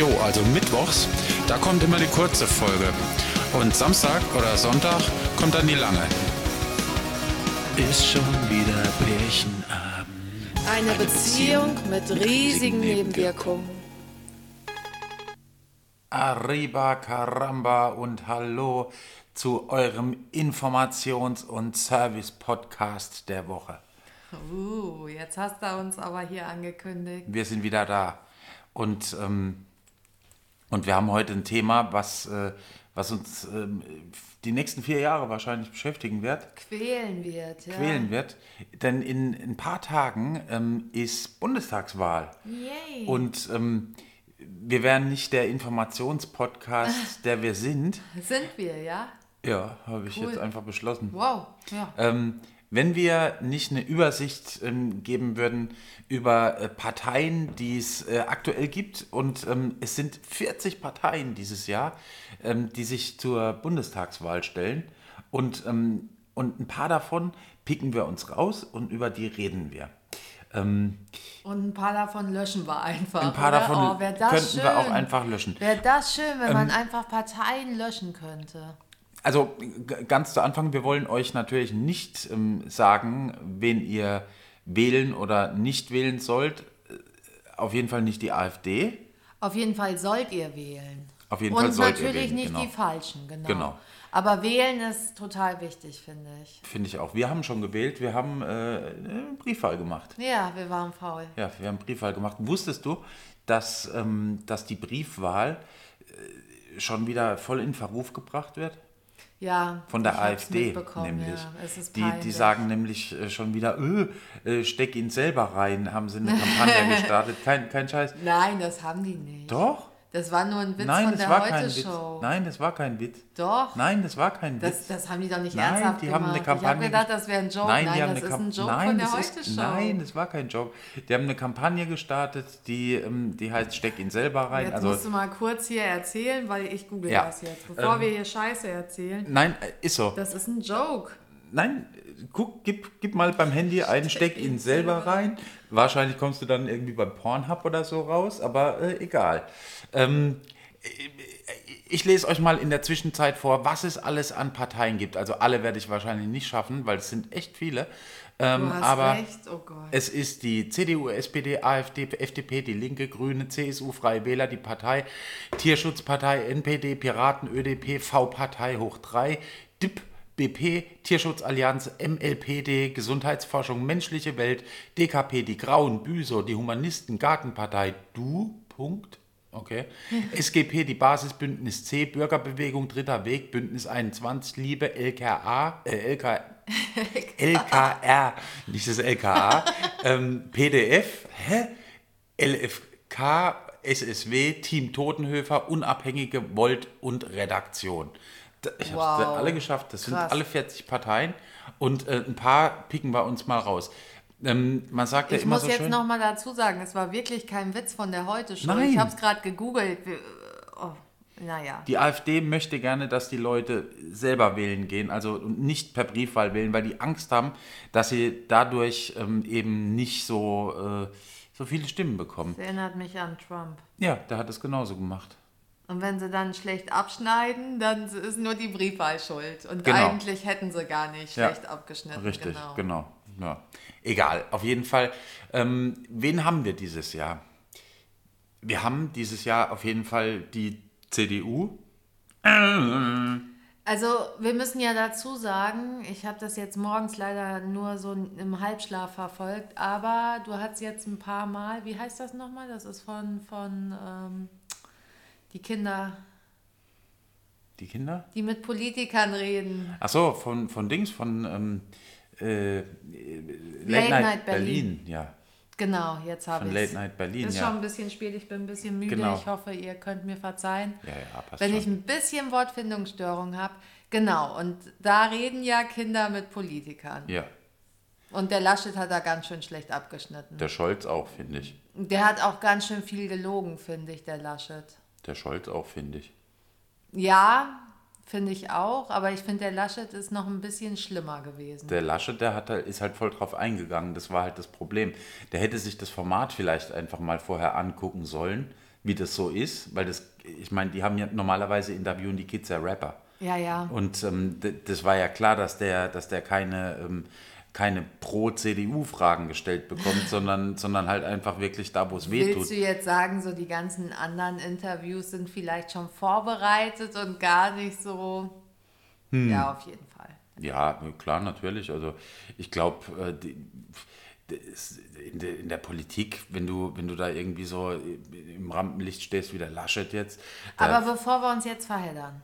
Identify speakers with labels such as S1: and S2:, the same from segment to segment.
S1: Jo, also mittwochs, da kommt immer die kurze Folge. Und Samstag oder Sonntag kommt dann die lange. Ist schon wieder Pärchenabend.
S2: Eine Beziehung mit riesigen Nebenwirkungen.
S1: Arriba, Caramba und Hallo zu eurem Informations- und Service-Podcast der Woche.
S2: Uh, jetzt hast du uns aber hier angekündigt.
S1: Wir sind wieder da. Und, ähm, und wir haben heute ein Thema, was, äh, was uns ähm, die nächsten vier Jahre wahrscheinlich beschäftigen wird.
S2: Quälen wird, ja.
S1: quälen wird. Denn in, in ein paar Tagen ähm, ist Bundestagswahl.
S2: Yay.
S1: Und ähm, wir wären nicht der Informationspodcast, der wir sind.
S2: Sind wir, ja?
S1: Ja, habe ich
S2: Cool.
S1: jetzt einfach beschlossen.
S2: Wow, ja.
S1: Ähm, wenn wir nicht eine Übersicht ähm, geben würden über äh, Parteien, die es äh, aktuell gibt, und ähm, es sind 40 Parteien dieses Jahr, ähm, die sich zur Bundestagswahl stellen, und, ähm, und ein paar davon picken wir uns raus und über die reden wir. Ähm,
S2: Und ein paar davon löschen wir einfach.
S1: ein paar
S2: oder?
S1: davon
S2: oh,
S1: könnten
S2: schön.
S1: wir auch einfach löschen.
S2: Wäre das schön, wenn man einfach Parteien löschen könnte.
S1: Also ganz zu Anfang, wir wollen euch natürlich nicht ähm, sagen, wen ihr wählen oder nicht wählen sollt. Äh, Auf jeden Fall nicht die AfD.
S2: Auf jeden Fall sollt ihr wählen.
S1: Auf jeden
S2: Und
S1: Fall sollt ihr
S2: natürlich
S1: wählen,
S2: nicht
S1: genau.
S2: die Falschen, genau.
S1: Genau.
S2: Aber wählen ist total wichtig, finde ich.
S1: Finde ich auch. Wir haben schon gewählt, wir haben äh, eine Briefwahl gemacht.
S2: Ja, wir waren faul.
S1: Ja, wir haben Briefwahl gemacht. Wusstest du, dass, ähm, dass die Briefwahl äh, schon wieder voll in Verruf gebracht wird?
S2: Ja,
S1: Von der AfD nämlich.
S2: Ja,
S1: die, die sagen nämlich äh, schon wieder, öh, steck ihn selber rein, haben sie eine Kampagne gestartet. Kein, kein Scheiß.
S2: Nein, das haben die nicht.
S1: Doch?
S2: Das war nur ein Witz
S1: Nein,
S2: von
S1: das
S2: der
S1: war kein Witz.
S2: Heute-Show.
S1: Nein, das war kein Witz.
S2: Doch.
S1: Nein, das war kein
S2: Das,
S1: Witz.
S2: das haben die doch nicht
S1: Nein,
S2: ernsthaft
S1: die
S2: gemacht.
S1: haben eine
S2: ich habe
S1: Kampagne.
S2: gedacht, das wäre ein Joke. Nein,
S1: haben
S2: das ist ein Joke
S1: nein,
S2: von der
S1: das
S2: Heute-Show.
S1: Nein, das war kein Joke. Die haben eine Kampagne gestartet, die, ähm, die heißt Steck ihn selber rein.
S2: Jetzt
S1: also,
S2: musst du mal kurz hier erzählen, weil ich google
S1: Ja.
S2: das jetzt. Bevor
S1: Ähm,
S2: wir hier Scheiße erzählen.
S1: nein, äh, ist so.
S2: Das ist ein Joke.
S1: Nein, guck, gib, gib mal beim Handy einen, steck ihn selber rein. Wahrscheinlich kommst du dann irgendwie beim Pornhub oder so raus, aber äh, egal. Ähm, ich lese euch mal in der Zwischenzeit vor, was es alles an Parteien gibt. Also alle werde ich wahrscheinlich nicht schaffen, weil es sind echt viele. Ähm, aber
S2: oh
S1: es ist die CDU, SPD, AfD, FDP, die Linke, Grüne, CSU, Freie Wähler, die Partei, Tierschutzpartei, NPD, Piraten, ÖDP, V-Partei hoch 3, DIP, BP, Tierschutzallianz, MLPD, Gesundheitsforschung, Menschliche Welt, DKP, die Grauen, Büso, die Humanisten, Gartenpartei, Du, Punkt. Okay. SGP, die Basisbündnis C, Bürgerbewegung, Dritter Weg, Bündnis 21, Liebe, LKA, äh, LK, LKR, nicht das LKA, ähm, PDF, hä? LFK, SSW, Team Totenhöfer, Unabhängige Volt und Redaktion. Ich habe
S2: Wow.
S1: alle geschafft. Das sind
S2: Krass.
S1: alle 40 Parteien und äh, ein paar picken wir uns mal raus. Ähm, man sagt ja
S2: Ich
S1: immer
S2: muss
S1: so
S2: jetzt
S1: schön.
S2: noch mal dazu sagen, es war wirklich kein Witz von der Heute-Show.
S1: Nein.
S2: Ich habe es gerade gegoogelt. Wir- Oh, naja.
S1: Die AfD möchte gerne, dass die Leute selber wählen gehen, also und nicht per Briefwahl wählen, weil die Angst haben, dass sie dadurch ähm, eben nicht so, äh, so viele Stimmen bekommen.
S2: Das erinnert mich an Trump.
S1: Ja, der hat es genauso gemacht.
S2: Und wenn sie dann schlecht abschneiden, dann ist nur die Briefwahl schuld. Und
S1: Genau.
S2: eigentlich hätten sie gar nicht
S1: Ja.
S2: schlecht abgeschnitten.
S1: Richtig,
S2: genau.
S1: genau. Ja. Egal, auf jeden Fall. Ähm, wen haben wir dieses Jahr? Wir haben dieses Jahr auf jeden Fall die CDU.
S2: Also wir müssen ja dazu sagen, ich habe das jetzt morgens leider nur so im Halbschlaf verfolgt, aber du hast jetzt ein paar Mal, wie heißt das nochmal? Das ist von, von ähm, die Kinder,
S1: Die Kinder?
S2: die mit Politikern reden.
S1: Ach so, von, von Dings, von ähm, äh, Late,
S2: Late
S1: Night,
S2: Night
S1: Berlin.
S2: Berlin.
S1: Ja,
S2: Genau, jetzt habe
S1: von
S2: ich
S1: Late Night Berlin,
S2: Ist
S1: ja.
S2: schon ein bisschen spät, ich bin ein bisschen müde.
S1: Genau.
S2: Ich hoffe, ihr könnt mir verzeihen.
S1: Ja, ja, passt
S2: Wenn
S1: schon.
S2: ich ein bisschen Wortfindungsstörung habe. Genau, und da reden ja Kinder mit Politikern.
S1: Ja,
S2: Und der Laschet hat da ganz schön schlecht abgeschnitten.
S1: der Scholz auch, finde ich.
S2: Der hat auch ganz schön viel gelogen, finde ich, der Laschet.
S1: Der Scholz auch, finde ich.
S2: Ja, finde ich auch, aber ich finde, der Laschet ist noch ein bisschen schlimmer gewesen.
S1: Der Laschet, der hat, halt- ist halt voll drauf eingegangen. Das war halt das Problem. Der hätte sich das Format vielleicht einfach mal vorher angucken sollen. wie das so ist, weil das, ich meine, die haben ja normalerweise interviewen die Kids ja Rapper.
S2: Ja, ja.
S1: Und ähm, das war ja klar, dass der, dass der keine, ähm, keine Pro-CDU-Fragen gestellt bekommt, sondern, sondern halt einfach wirklich da, wo es weh tut.
S2: Willst du jetzt sagen, so die ganzen anderen Interviews sind vielleicht schon vorbereitet und gar nicht so?
S1: Hm.
S2: Ja, auf jeden Fall.
S1: Ja, klar, natürlich. Also ich glaube, in, der- in der Politik, wenn du, wenn du da irgendwie so im Rampenlicht stehst, wie der Laschet jetzt,
S2: Aber bevor wir uns jetzt verheddern.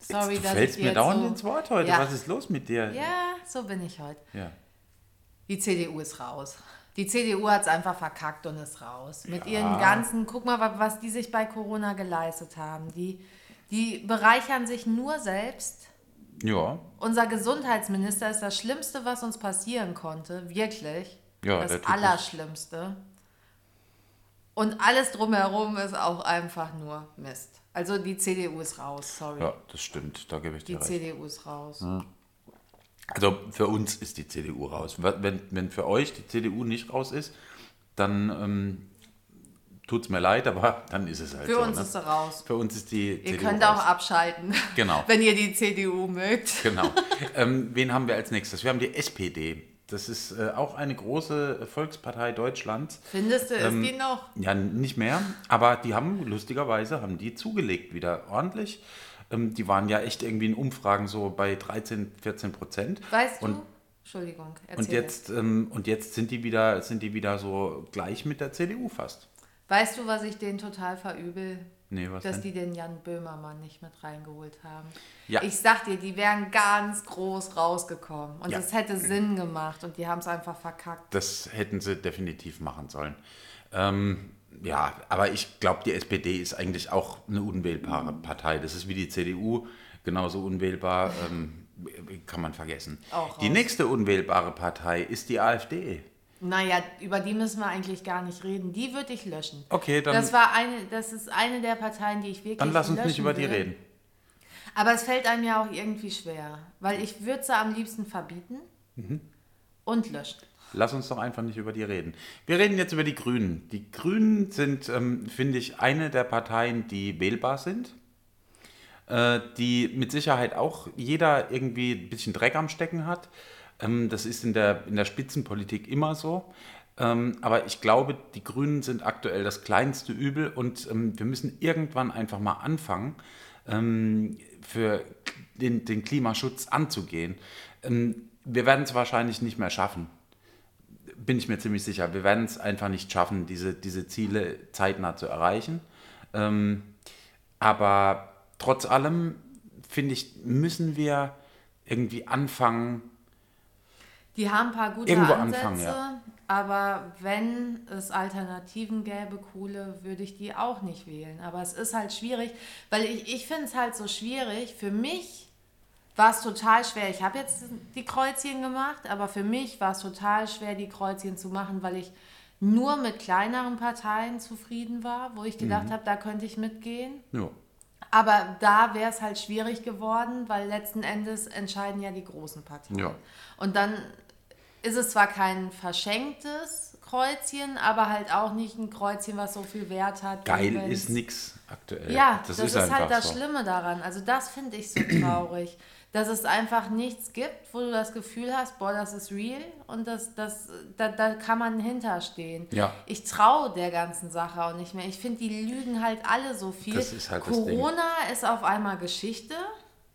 S2: Sorry,
S1: du
S2: dass
S1: fällst
S2: ich
S1: mir
S2: jetzt
S1: dauernd
S2: so,
S1: ins Wort heute.
S2: Ja.
S1: Was ist los mit dir?
S2: Ja, so bin ich heute.
S1: Ja.
S2: Die CDU ist raus. Die CDU hat es einfach verkackt und ist raus. Mit
S1: Ja.
S2: ihren ganzen, guck mal, wa- was die sich bei Corona geleistet haben. Die, die bereichern sich nur selbst.
S1: Ja,
S2: Unser Gesundheitsminister ist das Schlimmste, was uns passieren konnte. Wirklich.
S1: Ja,
S2: das
S1: Typ ist-
S2: Allerschlimmste. Und alles drumherum ist auch einfach nur Mist. Also die CDU ist raus, sorry.
S1: ja, das stimmt. Da gebe ich
S2: Die
S1: dir recht.
S2: CDU ist raus.
S1: Also für uns ist die CDU raus. Wenn, wenn für euch die CDU nicht raus ist, dann ähm, tut es mir leid, aber dann ist es halt
S2: Für
S1: so.
S2: uns
S1: ne?
S2: ist sie raus.
S1: Für uns ist die
S2: Ihr
S1: CDU
S2: könnt
S1: raus.
S2: auch abschalten,
S1: Genau.
S2: wenn ihr die CDU mögt.
S1: Genau. ähm, wen haben wir als nächstes? Wir haben die SPD. Das ist äh, auch eine große Volkspartei Deutschlands.
S2: Findest du, ist
S1: Ähm,
S2: die noch?
S1: Ja, nicht mehr, aber die haben lustigerweise haben die zugelegt wieder ordentlich. Ähm, die waren ja echt irgendwie in Umfragen so bei 13, 14 Prozent.
S2: Weißt
S1: und,
S2: du? Entschuldigung, erzähl.
S1: Und jetzt, ähm, und jetzt sind die wieder, sind die wieder so gleich mit der CDU fast.
S2: Weißt du, was ich denen total verübel?
S1: Nee, was
S2: Dass
S1: denn?
S2: die den Jan Böhmermann nicht mit reingeholt haben.
S1: Ja.
S2: Ich sag dir, die wären ganz groß rausgekommen. Und
S1: Ja.
S2: es hätte Sinn gemacht und die haben es einfach verkackt.
S1: Das hätten sie definitiv machen sollen. Ähm, ja, aber ich glaube, die SPD ist eigentlich auch eine unwählbare Partei. Das ist wie die CDU, genauso unwählbar, ähm, kann man vergessen. Die nächste unwählbare Partei ist die AfD.
S2: Naja, über die müssen wir eigentlich gar nicht reden. Die würde ich löschen.
S1: Okay, dann,
S2: das war eine, das ist eine der Parteien, die ich wirklich
S1: dann lass uns nicht über die
S2: will.
S1: reden.
S2: Aber es fällt einem ja auch irgendwie schwer, weil ich würde sie am liebsten verbieten
S1: Mhm.
S2: und löschen.
S1: Lass uns doch einfach nicht über die reden. Wir reden jetzt über die Grünen. Die Grünen sind, ähm, finde ich, eine der Parteien, die wählbar sind. Äh, die mit Sicherheit auch jeder irgendwie ein bisschen Dreck am Stecken hat. Ähm, das ist in der, in der Spitzenpolitik immer so. Ähm, aber ich glaube, die Grünen sind aktuell das kleinste Übel und ähm, wir müssen irgendwann einfach mal anfangen, für den, den Klimaschutz anzugehen. Wir werden es wahrscheinlich nicht mehr schaffen bin ich mir ziemlich sicher. Wir werden es einfach nicht schaffen, diese, diese Ziele zeitnah zu erreichen. Aber trotz allem, finde ich, müssen wir irgendwie anfangen.
S2: Die haben ein paar gute
S1: Irgendwo
S2: Ansätze,
S1: anfangen, ja.
S2: aber wenn es Alternativen gäbe, coole, würde ich die auch nicht wählen. Aber es ist halt schwierig, weil ich, ich finde es halt so schwierig. Für mich war es total schwer. Ich habe jetzt die Kreuzchen gemacht, aber für mich war es total schwer, die Kreuzchen zu machen, weil ich nur mit kleineren Parteien zufrieden war, wo ich gedacht
S1: Mhm.
S2: habe, da könnte ich mitgehen.
S1: Ja,
S2: Aber da wäre es halt schwierig geworden, weil letzten Endes entscheiden ja die großen Parteien.
S1: Ja.
S2: Und dann ist es zwar kein verschenktes Kreuzchen, aber halt auch nicht ein Kreuzchen, was so viel Wert hat.
S1: geil ist nix aktuell.
S2: Ja, das, ist,
S1: einfach
S2: halt das
S1: so.
S2: Schlimme daran. Also das finde ich so traurig, dass es einfach nichts gibt, wo du das Gefühl hast, boah, das ist real und das, das, da, da kann man hinterstehen.
S1: Ja.
S2: Ich traue der ganzen Sache auch nicht mehr. Ich finde, die lügen halt alle so viel.
S1: Das ist halt das.
S2: Corona ist auf einmal Geschichte,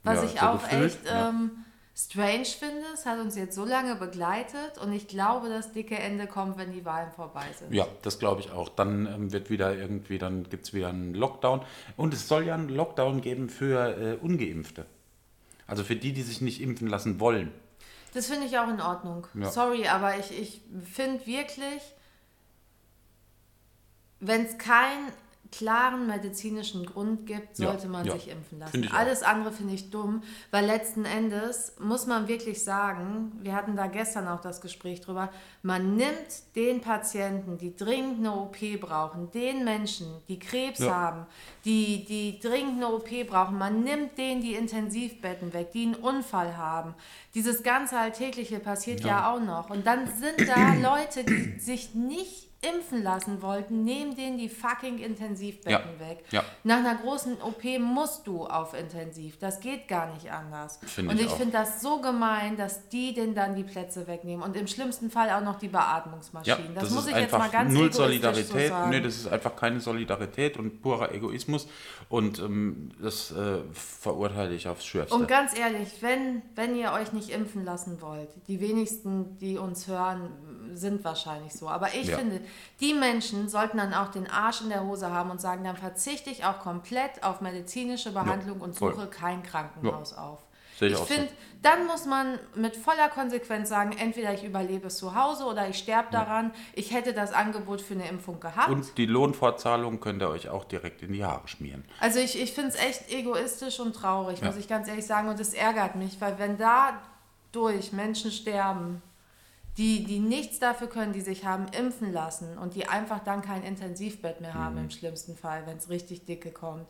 S2: was
S1: Ja,
S2: ich
S1: so
S2: auch
S1: gefühlt,
S2: echt
S1: ja.
S2: ähm, strange finde. Es hat uns jetzt so lange begleitet und ich glaube, das dicke Ende kommt, wenn die Wahlen vorbei sind.
S1: Ja, das glaube ich auch. Dann ähm, wird wieder irgendwie, dann gibt es wieder einen Lockdown. Und es soll ja einen Lockdown geben für äh, Ungeimpfte. Also für die, die sich nicht impfen lassen wollen.
S2: Das finde ich auch in Ordnung.
S1: Ja.
S2: Sorry, aber ich, ich finde wirklich, wenn es keinen klaren medizinischen Grund gibt,
S1: Ja,
S2: sollte man
S1: ja.
S2: sich impfen lassen.
S1: Auch.
S2: Alles andere finde ich dumm, weil letzten Endes muss man wirklich sagen, wir hatten da gestern auch das Gespräch drüber, man nimmt den Patienten, die dringend eine OP brauchen, den Menschen, die Krebs
S1: Ja.
S2: haben, die, die dringend eine OP brauchen, man nimmt denen die Intensivbetten weg, die einen Unfall haben. Dieses ganze Alltägliche passiert ja,
S1: Ja.
S2: auch noch. Und dann sind da Leute, die sich nicht impfen lassen wollten, nehmen denen die fucking Intensivbetten
S1: Ja.
S2: weg.
S1: Ja.
S2: Nach einer großen OP musst du auf Intensiv. Das geht gar nicht anders.
S1: Finde
S2: und
S1: ich
S2: ich finde das so gemein, dass die denen dann die Plätze wegnehmen. Und im schlimmsten Fall auch noch die
S1: Ja,
S2: Beatmungsmaschinen.
S1: das,
S2: das, muss
S1: ist
S2: ich jetzt mal ganz
S1: null Solidarität.
S2: so
S1: nee, das ist einfach keine Solidarität und purer Egoismus. Und ähm, das äh, verurteile ich aufs Schärfste.
S2: Und ganz ehrlich, wenn, wenn ihr euch nicht impfen lassen wollt, die wenigsten, die uns hören, sind wahrscheinlich so. Aber ich
S1: Ja.
S2: finde, die Menschen sollten dann auch den Arsch in der Hose haben und sagen, dann verzichte ich auch komplett auf medizinische Behandlung und
S1: voll.
S2: suche kein Krankenhaus auf.
S1: Sehe ich
S2: Ich
S1: auch so.
S2: finde, dann muss man mit voller Konsequenz sagen, entweder ich überlebe es zu Hause oder ich sterbe daran. Ich hätte das Angebot für eine Impfung gehabt.
S1: Und die Lohnfortzahlung könnt ihr euch auch direkt in die Haare schmieren.
S2: Also ich, ich finde es echt egoistisch und traurig,
S1: Ja.
S2: muss ich ganz ehrlich sagen. Und es ärgert mich, weil wenn dadurch Menschen sterben, die, die nichts dafür können, die sich haben impfen lassen und die einfach dann kein Intensivbett mehr haben
S1: Mhm.
S2: im schlimmsten Fall, wenn es richtig dicke kommt.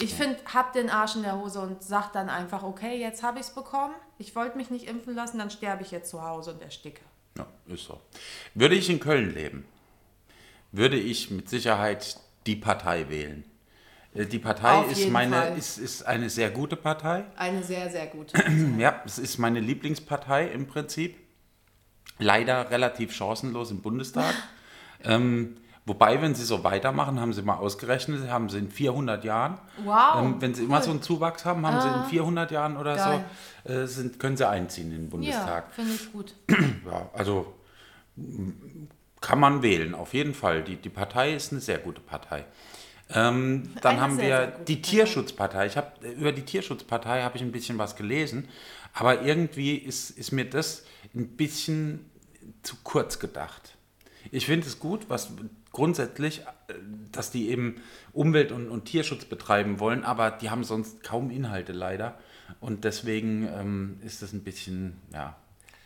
S2: Ich finde, hab den Arsch in der Hose und sag dann einfach, okay, jetzt habe ich es bekommen, ich wollte mich nicht impfen lassen, dann sterbe ich jetzt zu Hause und ersticke.
S1: Ja, ist so. Würde ich in Köln leben, würde ich mit Sicherheit die Partei wählen. Äh, Die Partei
S2: Auf
S1: ist, meine,
S2: Fall.
S1: ist, ist eine sehr gute Partei.
S2: Eine sehr, sehr gute.
S1: Ja, es ist meine Lieblingspartei im Prinzip. Leider relativ chancenlos im Bundestag. ähm, wobei, wenn sie so weitermachen, haben sie mal ausgerechnet, haben sie in 400 Jahren,
S2: Wow,
S1: ähm, wenn sie immer
S2: cool.
S1: so einen Zuwachs haben, haben sie in 400 Jahren oder
S2: Geil.
S1: so, äh, sind, können sie einziehen in den
S2: ja,
S1: Bundestag.
S2: finde ich gut.
S1: Ja, also kann man wählen, auf jeden Fall. Die, die Partei ist eine sehr gute Partei. Ähm, dann
S2: Eine
S1: haben
S2: sehr,
S1: wir
S2: sehr
S1: die
S2: Partei.
S1: Tierschutzpartei. Ich hab, über die Tierschutzpartei habe ich ein bisschen was gelesen, aber irgendwie ist, ist mir das ein bisschen zu kurz gedacht. Ich finde es gut, was grundsätzlich, äh, dass die eben Umwelt- und, und Tierschutz betreiben wollen, aber die haben sonst kaum Inhalte leider. Und deswegen ähm, ist das ein bisschen, ja,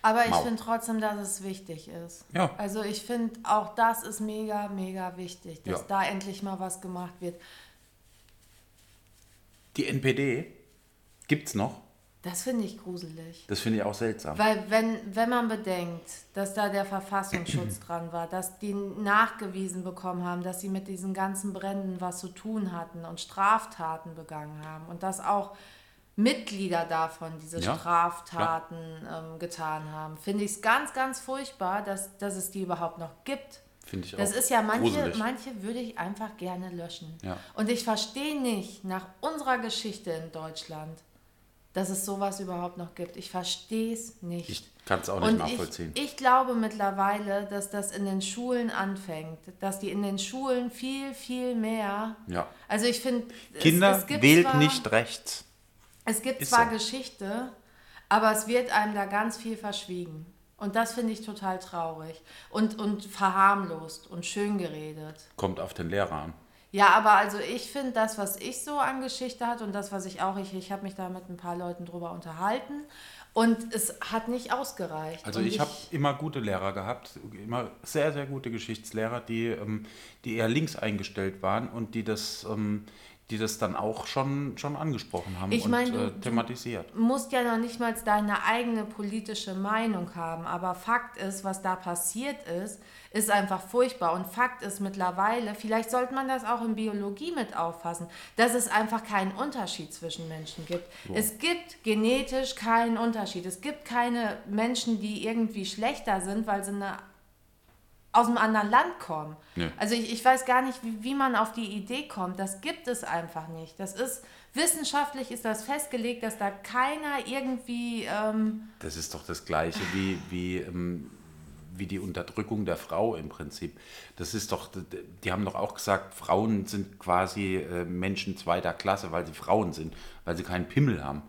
S2: Aber ich finde trotzdem, dass es wichtig ist.
S1: Ja.
S2: Also ich finde, auch das ist mega, mega wichtig, dass
S1: Ja.
S2: da endlich mal was gemacht wird.
S1: Die NPD gibt's noch.
S2: Das finde ich gruselig.
S1: Das finde ich auch seltsam.
S2: Weil wenn, wenn man bedenkt, dass da der Verfassungsschutz dran war, dass die nachgewiesen bekommen haben, dass sie mit diesen ganzen Bränden was zu tun hatten und Straftaten begangen haben und dass auch Mitglieder davon diese
S1: Ja,
S2: Straftaten ähm, getan haben, finde ich es ganz, ganz furchtbar, dass, dass es die überhaupt noch gibt.
S1: Finde ich
S2: Das
S1: auch
S2: ist ja, manche,
S1: gruselig.
S2: manche würde ich einfach gerne löschen.
S1: Ja.
S2: Und ich verstehe nicht, nach unserer Geschichte in Deutschland, dass es sowas überhaupt noch gibt. Ich verstehe es nicht.
S1: Ich kann es auch nicht
S2: Und
S1: nachvollziehen.
S2: ich, ich glaube mittlerweile, dass das in den Schulen anfängt, dass die in den Schulen viel, viel mehr.
S1: Ja.
S2: Also ich finde,
S1: Kinder,
S2: es, es gibt
S1: wählt
S2: zwar,
S1: nicht rechts.
S2: Es gibt
S1: Ist
S2: zwar
S1: so.
S2: Geschichte, aber es wird einem da ganz viel verschwiegen. Und das finde ich total traurig. Und, und verharmlost und schön geredet.
S1: Kommt auf den Lehrer an.
S2: Ja, aber also ich finde das, was ich so an Geschichte hatte und das, was ich auch, ich, ich habe mich da mit ein paar Leuten drüber unterhalten und es hat nicht ausgereicht.
S1: Also
S2: und
S1: ich habe immer gute Lehrer gehabt, immer sehr, sehr gute Geschichtslehrer, die, ähm, die eher links eingestellt waren und die das, ähm, die das dann auch schon, schon angesprochen haben
S2: Ich
S1: und
S2: mein, du-
S1: äh, thematisiert.
S2: musst ja noch nicht mal deine eigene politische Meinung haben, aber Fakt ist, was da passiert ist, ist einfach furchtbar. Und Fakt ist mittlerweile, vielleicht sollte man das auch in Biologie mit auffassen, dass es einfach keinen Unterschied zwischen Menschen gibt. Es gibt genetisch keinen Unterschied. Es gibt keine Menschen, die irgendwie schlechter sind, weil sie eine aus einem anderen Land kommen.
S1: Nö.
S2: Also ich, ich weiß gar nicht, wie, wie man auf die Idee kommt. Das gibt es einfach nicht. Das ist wissenschaftlich ist das festgelegt, dass da keiner irgendwie ähm,
S1: Das ist doch das Gleiche wie, wie, ähm, wie die Unterdrückung der Frau im Prinzip. Das ist doch, die haben doch auch gesagt, Frauen sind quasi äh, Menschen zweiter Klasse, weil sie Frauen sind, weil sie keinen Pimmel haben.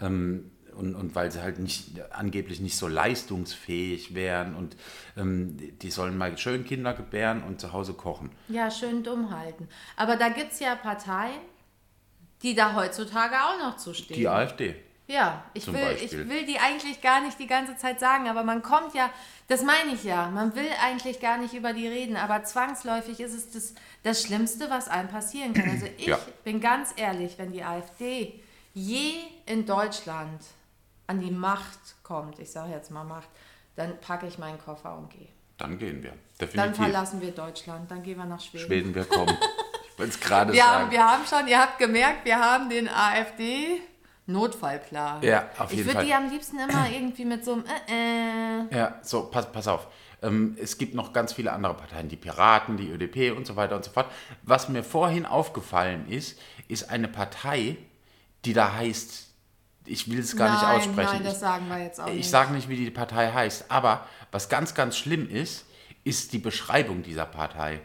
S1: Ähm, und, und weil sie halt nicht angeblich nicht so leistungsfähig wären und ähm, die- sollen mal schön Kinder gebären und zu Hause kochen.
S2: ja schön dumm halten. Aber da gibt es ja Parteien, die da heutzutage auch noch zu stehen.
S1: Die AfD.
S2: Ja, ich will, ich will die eigentlich gar nicht die ganze Zeit sagen, aber man kommt ja, das meine ich ja, man will eigentlich gar nicht über die reden, aber zwangsläufig ist es das, das Schlimmste, was einem passieren kann. Also ich
S1: Ja.
S2: bin ganz ehrlich, wenn die AfD je in Deutschland an die Macht kommt, ich sage jetzt mal Macht, dann packe ich meinen Koffer und gehe.
S1: Dann gehen wir.
S2: Dann
S1: Definitiv.
S2: verlassen wir Deutschland, dann gehen wir nach Schweden.
S1: Schweden, wir kommen. Ich wollte es gerade
S2: Wir haben,
S1: sagen.
S2: wir haben schon, ihr habt gemerkt, wir haben den AfD Notfallplan.
S1: Ja, auf
S2: ich
S1: jeden
S2: würde
S1: Fall.
S2: die am liebsten immer irgendwie mit so einem äh, äh.
S1: Ja, so, pass, pass auf. Ähm, es gibt noch ganz viele andere Parteien, die Piraten, die ÖDP und so weiter und so fort. Was mir vorhin aufgefallen ist, ist eine Partei, die da heißt, ich will es gar nicht
S2: nein,
S1: aussprechen.
S2: Nein, das
S1: ich
S2: sagen wir jetzt auch
S1: ich
S2: nicht.
S1: sage nicht, wie die Partei heißt, aber was ganz, ganz schlimm ist, ist die Beschreibung dieser Partei.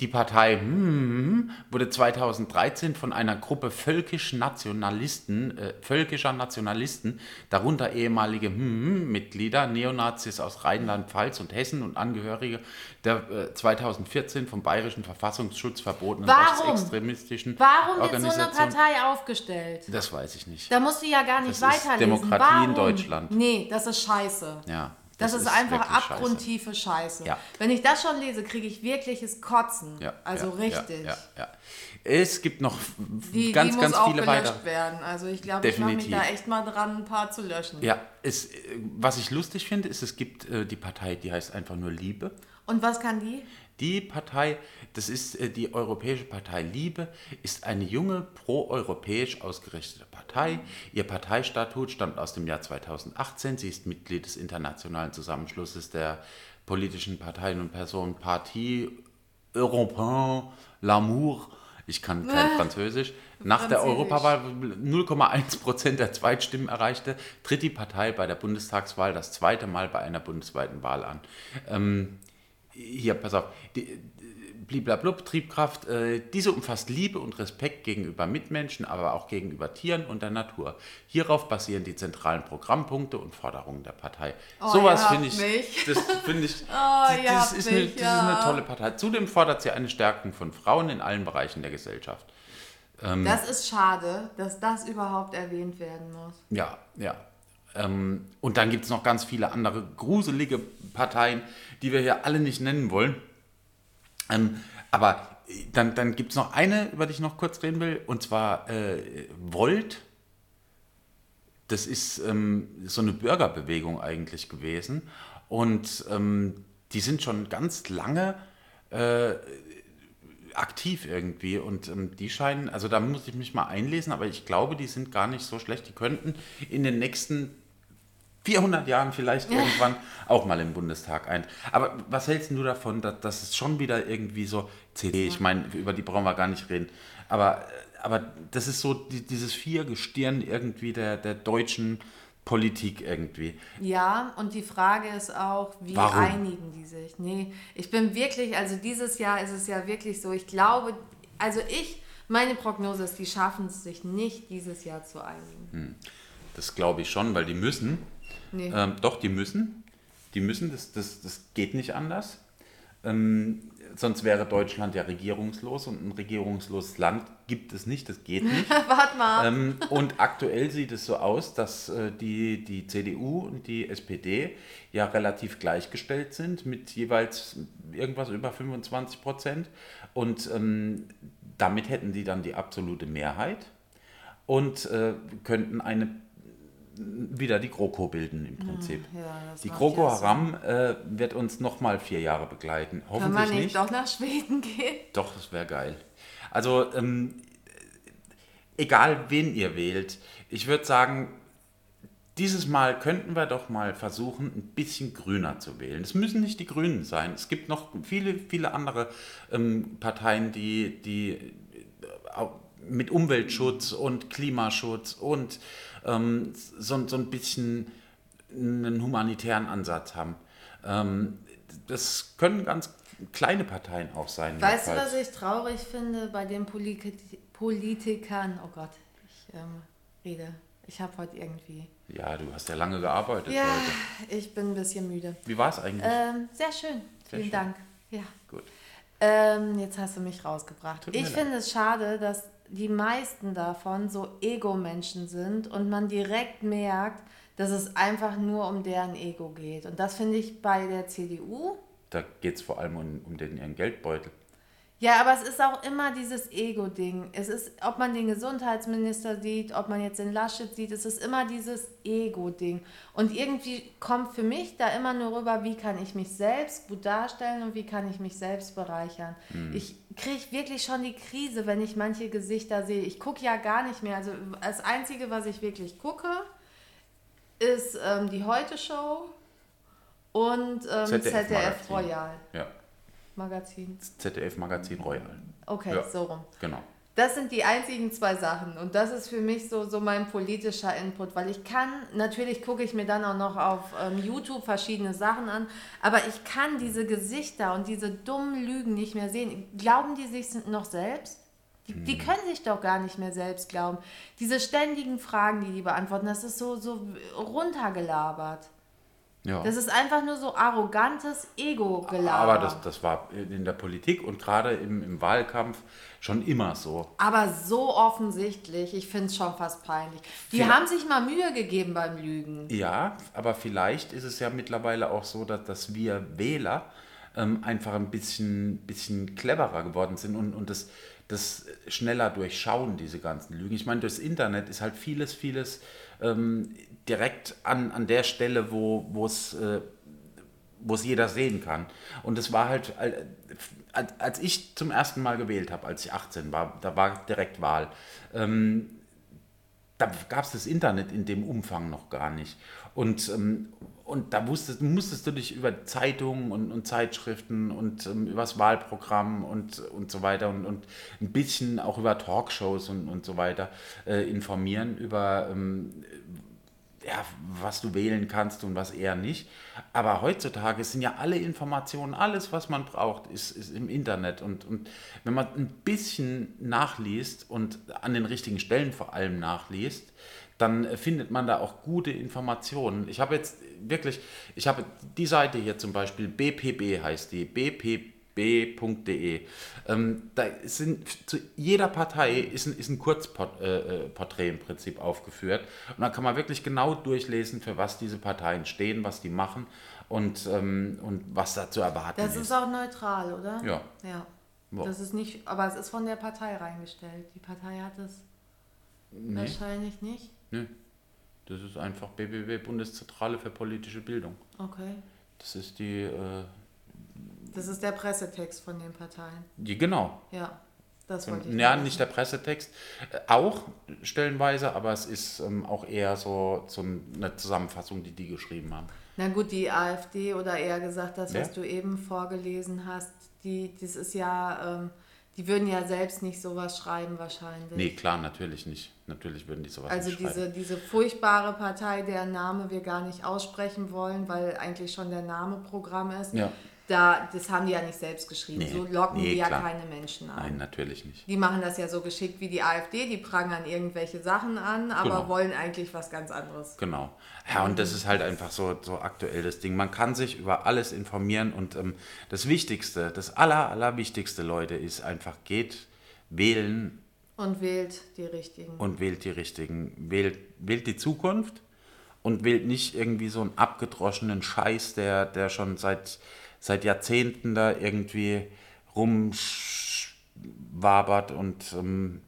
S1: Die Partei hm, wurde 2013 von einer Gruppe völkisch Nationalisten, äh, völkischer Nationalisten, darunter ehemalige Mitglieder, Neonazis aus Rheinland-Pfalz und Hessen und Angehörige der äh, 2014 vom Bayerischen Verfassungsschutz verbotenen
S2: Warum?
S1: rechtsextremistischen
S2: Warum wird so eine. Partei aufgestellt?
S1: Das weiß ich nicht.
S2: Da musst du ja gar nicht
S1: Das ist
S2: weiterlesen.
S1: Demokratie
S2: Warum?
S1: in Deutschland.
S2: Nee, das ist scheiße.
S1: Ja,
S2: Das, ist, einfach
S1: wirklich scheiße.
S2: abgrundtiefe Scheiße.
S1: Ja.
S2: Wenn ich das schon lese, kriege ich wirkliches Kotzen.
S1: Ja,
S2: also
S1: ja,
S2: richtig.
S1: Es gibt noch
S2: Die,
S1: ganz,
S2: die muss
S1: ganz
S2: auch
S1: viele
S2: gelöscht
S1: weitere.
S2: werden. Also ich glaube, ich mache mich da echt mal dran, ein paar zu löschen.
S1: Ja, es, äh, was ich lustig finde, ist, es gibt äh, die Partei, die heißt einfach nur Liebe.
S2: Und was kann die?
S1: Die Partei, das ist äh, die Europäische Partei Liebe, ist eine junge, pro-europäisch ausgerichtete Partei. Ihr Parteistatut stammt aus dem Jahr 2018. Sie ist Mitglied des internationalen Zusammenschlusses der politischen Parteien und Personen Parti Européen L'Amour. Ich kann kein Französisch. Nach der. Europawahl 0,1 Prozent der Zweitstimmen erreichte, tritt die Partei bei der Bundestagswahl das zweite Mal bei einer bundesweiten Wahl an. Ähm, hier, pass auf. Die, Bliblablub, Triebkraft, äh, diese umfasst Liebe und Respekt gegenüber Mitmenschen, aber auch gegenüber Tieren und der Natur. Hierauf basieren die zentralen Programmpunkte und Forderungen der Partei.
S2: Oh,
S1: Sowas finde ich,
S2: mich.
S1: das finde ich,
S2: Oh,
S1: das, ist eine,
S2: mich,
S1: das ist eine tolle Partei. Zudem fordert sie eine Stärkung von Frauen in allen Bereichen der Gesellschaft. Ähm.
S2: Das ist schade, dass das überhaupt erwähnt werden muss.
S1: Ja, ja. Ähm, und dann gibt es noch ganz viele andere gruselige Parteien, die wir hier alle nicht nennen wollen. Ähm, aber äh, dann, dann gibt es noch eine, über die ich noch kurz reden will, und zwar äh, Volt. Das ist ähm, so eine Bürgerbewegung eigentlich gewesen. Und ähm, die sind schon ganz lange äh, aktiv irgendwie. Und ähm, die scheinen, also da muss ich mich mal einlesen, aber ich glaube, die sind gar nicht so schlecht. Die könnten in den nächsten 400 Jahren vielleicht irgendwann auch mal im Bundestag ein. Aber was hältst du davon, dass, dass es schon wieder irgendwie so CD, ich meine, über die brauchen wir gar nicht reden, aber, aber das ist so die, dieses Viergestirn irgendwie der, der deutschen Politik irgendwie.
S2: Ja, und die Frage ist auch, wie
S1: Warum?
S2: einigen die sich? Nee, ich bin wirklich, also dieses Jahr ist es ja wirklich so, ich glaube, also ich, meine Prognose ist, die schaffen es sich nicht dieses Jahr zu einigen.
S1: Das glaube ich schon, weil die müssen.
S2: Nee.
S1: Ähm, doch, die müssen. Die müssen, das, das, das geht nicht anders. Ähm, sonst wäre Deutschland ja regierungslos und ein regierungsloses Land gibt es nicht, das geht nicht.
S2: Warte mal.
S1: ähm, und aktuell sieht es so aus, dass äh, die, die CDU und die SPD ja relativ gleichgestellt sind mit jeweils irgendwas über 25 Prozent. Und ähm, damit hätten die dann die absolute Mehrheit und äh, könnten eine wieder die GroKo bilden im Prinzip.
S2: ja, das
S1: die GroKo
S2: ja.
S1: Haram äh, wird uns nochmal vier Jahre begleiten.
S2: Kann
S1: Hoffentlich
S2: man nicht,
S1: nicht.
S2: doch nach Schweden gehen?
S1: Doch, das wäre geil. Also, ähm, egal wen ihr wählt, ich würde sagen, dieses Mal könnten wir doch mal versuchen, ein bisschen grüner zu wählen. Es müssen nicht die Grünen sein. Es gibt noch viele, viele andere ähm, Parteien, die, die äh, mit Umweltschutz und Klimaschutz und ähm, so, so ein bisschen einen humanitären Ansatz haben. Ähm, das können ganz kleine Parteien auch sein.
S2: Weißt du, was ich traurig finde bei den Polit Politikern? Oh Gott, ich ähm, rede. Ich habe heute irgendwie.
S1: Ja, du hast ja lange gearbeitet
S2: Ja,
S1: heute.
S2: ich bin ein bisschen müde.
S1: Wie war es eigentlich?
S2: Ähm, sehr schön. Vielen
S1: schön.
S2: Dank. Ja.
S1: Gut.
S2: Ähm, jetzt hast du mich rausgebracht. Ich finde es schade, dass die meisten davon so Ego-Menschen sind und man direkt merkt, dass es einfach nur um deren Ego geht. Und das finde ich bei der CDU,
S1: Da geht es vor allem um, um den, ihren Geldbeutel.
S2: Ja, aber es ist auch immer dieses Ego-Ding. Es ist, ob man den Gesundheitsminister sieht, ob man jetzt den Laschet sieht, es ist immer dieses Ego-Ding. Und irgendwie kommt für mich da immer nur rüber, wie kann ich mich selbst gut darstellen und wie kann ich mich selbst bereichern. Mhm. Ich kriege wirklich schon die Krise, wenn ich manche Gesichter sehe. Ich gucke ja gar nicht mehr. Also das Einzige, was ich wirklich gucke, ist ähm, die Heute-Show und ähm, ZDF, ZDF Royal.
S1: Ja.
S2: Magazin.
S1: ZDF Magazin Royal.
S2: Okay, ja, so rum.
S1: Genau.
S2: Das sind die einzigen zwei Sachen und das ist für mich so, so mein politischer Input, weil ich kann, natürlich gucke ich mir dann auch noch auf ähm, YouTube verschiedene Sachen an, aber ich kann diese Gesichter und diese dummen Lügen nicht mehr sehen. Glauben die sich noch selbst? Die, hm. die können sich doch gar nicht mehr selbst glauben. Diese ständigen Fragen, die die beantworten, das ist so, so runtergelabert. Ja. Das ist einfach nur so arrogantes Ego-Gelaber.
S1: Aber das, das war in der Politik und gerade im, im Wahlkampf schon immer so.
S2: Aber so offensichtlich, ich finde es schon fast peinlich. Die vielleicht, haben sich mal Mühe gegeben beim Lügen.
S1: Ja, aber vielleicht ist es ja mittlerweile auch so, dass, dass wir Wähler ähm, einfach ein bisschen, bisschen cleverer geworden sind und, und das, das schneller durchschauen, diese ganzen Lügen. Ich meine, durchs Internet ist halt vieles, vieles ähm, direkt an, an der Stelle, wo es äh, wo es jeder sehen kann. Und es war halt, als ich zum ersten Mal gewählt habe, als ich 18 war, da war direkt Wahl, ähm, da gab es das Internet in dem Umfang noch gar nicht. Und, ähm, und da wusstest, musstest du dich über Zeitungen und, und Zeitschriften und ähm, über das Wahlprogramm und, und so weiter und, und ein bisschen auch über Talkshows und, und so weiter äh, informieren, über ähm, ja, was du wählen kannst und was eher nicht. Aber heutzutage sind ja alle Informationen, alles, was man braucht, ist, ist im Internet. Und, und wenn man ein bisschen nachliest und an den richtigen Stellen vor allem nachliest, dann findet man da auch gute Informationen. Ich habe jetzt wirklich, ich habe die Seite hier zum Beispiel, BPB heißt die, BPB b.de. Ähm, da sind zu jeder Partei ist ein, ist ein Kurzporträt äh, äh, im Prinzip aufgeführt. Und da kann man wirklich genau durchlesen, für was diese Parteien stehen, was die machen und, ähm, und was da zu erwarten
S2: ist. Das ist auch neutral, oder?
S1: Ja.
S2: Ja. Wow. Das ist nicht, aber es ist von der Partei reingestellt. Die Partei hat es nee. wahrscheinlich nicht.
S1: Nee. Das ist einfach BBW, Bundeszentrale für politische Bildung.
S2: Okay.
S1: Das ist die äh,
S2: das ist der Pressetext von den Parteien.
S1: Die, genau.
S2: Ja, das wollte ich.
S1: Ja, nicht der Pressetext. Äh, auch stellenweise, aber es ist ähm, auch eher so, so eine Zusammenfassung, die die geschrieben haben.
S2: Na gut, die AfD oder eher gesagt, das, was ja? du eben vorgelesen hast, die, das ist ja, ähm, die würden ja selbst nicht sowas schreiben wahrscheinlich.
S1: Nee, klar, natürlich nicht. Natürlich würden die sowas
S2: also diese. Also diese furchtbare Partei, deren Name wir gar nicht aussprechen wollen, weil eigentlich schon der Name Programm ist.
S1: Ja
S2: da, das haben die ja nicht selbst geschrieben. Nee, so locken nee, die ja klar. keine Menschen an.
S1: Nein, natürlich nicht.
S2: Die machen das ja so geschickt wie die AfD, die prangern irgendwelche Sachen an, aber genau. wollen eigentlich was ganz anderes.
S1: Genau. Ja, und das ist halt einfach so, so aktuell das Ding. Man kann sich über alles informieren und ähm, das Wichtigste, das Aller, Allerwichtigste, Leute, ist einfach geht wählen.
S2: Und wählt die Richtigen.
S1: Und wählt die Richtigen. Wählt, wählt die Zukunft und wählt nicht irgendwie so einen abgedroschenen Scheiß, der, der schon seit seit Jahrzehnten da irgendwie rumwabert und ähm,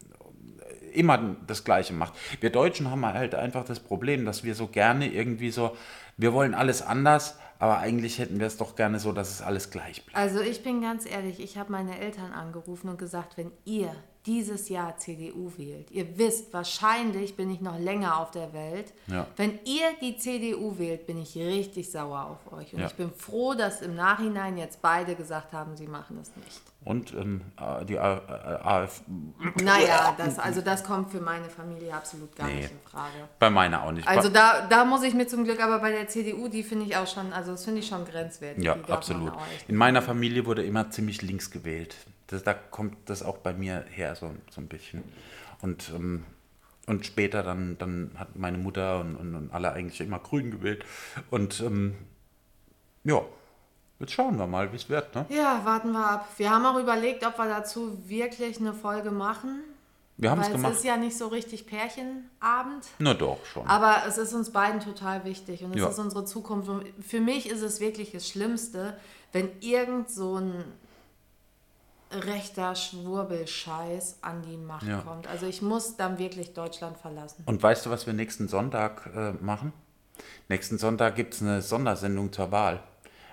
S1: immer das Gleiche macht. Wir Deutschen haben halt einfach das Problem, dass wir so gerne irgendwie so, wir wollen alles anders, aber eigentlich hätten wir es doch gerne so, dass es alles gleich bleibt.
S2: Also ich bin ganz ehrlich, ich habe meine Eltern angerufen und gesagt, wenn ihr dieses Jahr CDU wählt, ihr wisst, wahrscheinlich bin ich noch länger auf der Welt.
S1: Ja.
S2: Wenn ihr die CDU wählt, bin ich richtig sauer auf euch. Und ja. ich bin froh, dass im Nachhinein jetzt beide gesagt haben, sie machen es nicht.
S1: Und ähm, die AfD.
S2: Naja, das, also das kommt für meine Familie absolut gar nee, nicht in Frage.
S1: Bei meiner auch nicht.
S2: Also da, da muss ich mir zum Glück, aber bei der CDU, die finde ich auch schon, also das finde ich schon grenzwertig.
S1: Ja, absolut. In meiner Familie wurde immer ziemlich links gewählt das, da kommt das auch bei mir her so, so ein bisschen. Und, ähm, und später dann, dann hat meine Mutter und, und, und alle eigentlich immer grün gewählt. Und ähm, ja, jetzt schauen wir mal, wie es wird. Ne?
S2: Ja, warten wir ab. Wir haben auch überlegt, ob wir dazu wirklich eine Folge machen.
S1: Wir haben es gemacht.
S2: Es ist ja nicht so richtig Pärchenabend.
S1: Na doch, schon.
S2: Aber es ist uns beiden total wichtig und es ja. ist unsere Zukunft. Für mich ist es wirklich das Schlimmste, wenn irgend so ein rechter Schwurbelscheiß an die Macht
S1: Ja.
S2: kommt. Also ich muss dann wirklich Deutschland verlassen.
S1: Und weißt du, was wir nächsten Sonntag äh, machen? Nächsten Sonntag gibt es eine Sondersendung zur Wahl.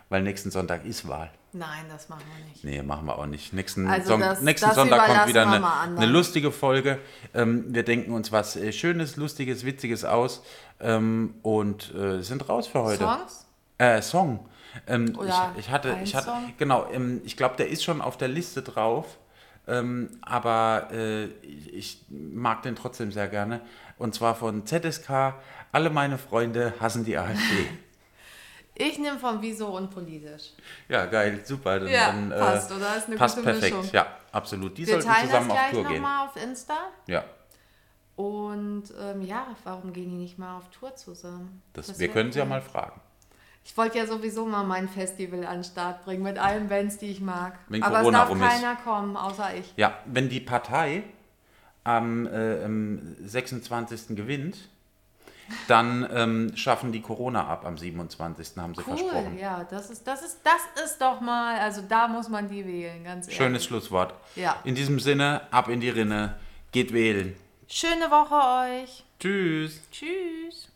S1: Weil nächsten Sonntag ist Wahl.
S2: Nein, das machen wir nicht.
S1: Nee, machen wir auch nicht. Nächsten,
S2: Also
S1: Son
S2: das-
S1: nächsten
S2: das
S1: Sonntag kommt wieder eine, eine lustige Folge. Ähm, wir denken uns was äh, Schönes, Lustiges, Witziges aus ähm, und äh, sind raus für heute.
S2: Songs?
S1: Äh, Song. Ähm,
S2: Oder
S1: ich, ich hatte, ich hatte,
S2: Song?
S1: genau, ähm, ich glaube, der ist schon auf der Liste drauf, ähm, aber äh, ich, ich mag den trotzdem sehr gerne. Und zwar von ZSK, alle meine Freunde hassen die AfD.
S2: Ich nehme von Wieso und politisch.
S1: ja, geil, super. Dann,
S2: Ja,
S1: dann, äh,
S2: passt, oder? Ist eine
S1: passt
S2: gute
S1: perfekt,
S2: Mischung.
S1: ja, absolut. Die
S2: Wir
S1: sollten zusammen auf Tour gehen.
S2: nochmal auf Insta.
S1: Ja,
S2: Und ähm, ja, warum gehen die nicht mal auf Tour zusammen?
S1: das,
S2: Das
S1: wir können sie ja mal fragen.
S2: Ich wollte ja sowieso mal mein Festival an den Start bringen mit allen Bands, die ich mag.
S1: Wenn
S2: Aber
S1: Corona
S2: es darf
S1: rum ist.
S2: keiner kommen, außer ich.
S1: Ja, wenn die Partei am äh, am 26. gewinnt, dann ähm, schaffen die Corona ab am 27. haben sie
S2: Cool,
S1: versprochen.
S2: ja, das ist, das ist, das ist doch mal, also da muss man die wählen, ganz ehrlich.
S1: Schönes Schlusswort.
S2: Ja.
S1: In diesem Sinne, ab in die Rinne, geht wählen.
S2: Schöne Woche euch.
S1: Tschüss.
S2: Tschüss.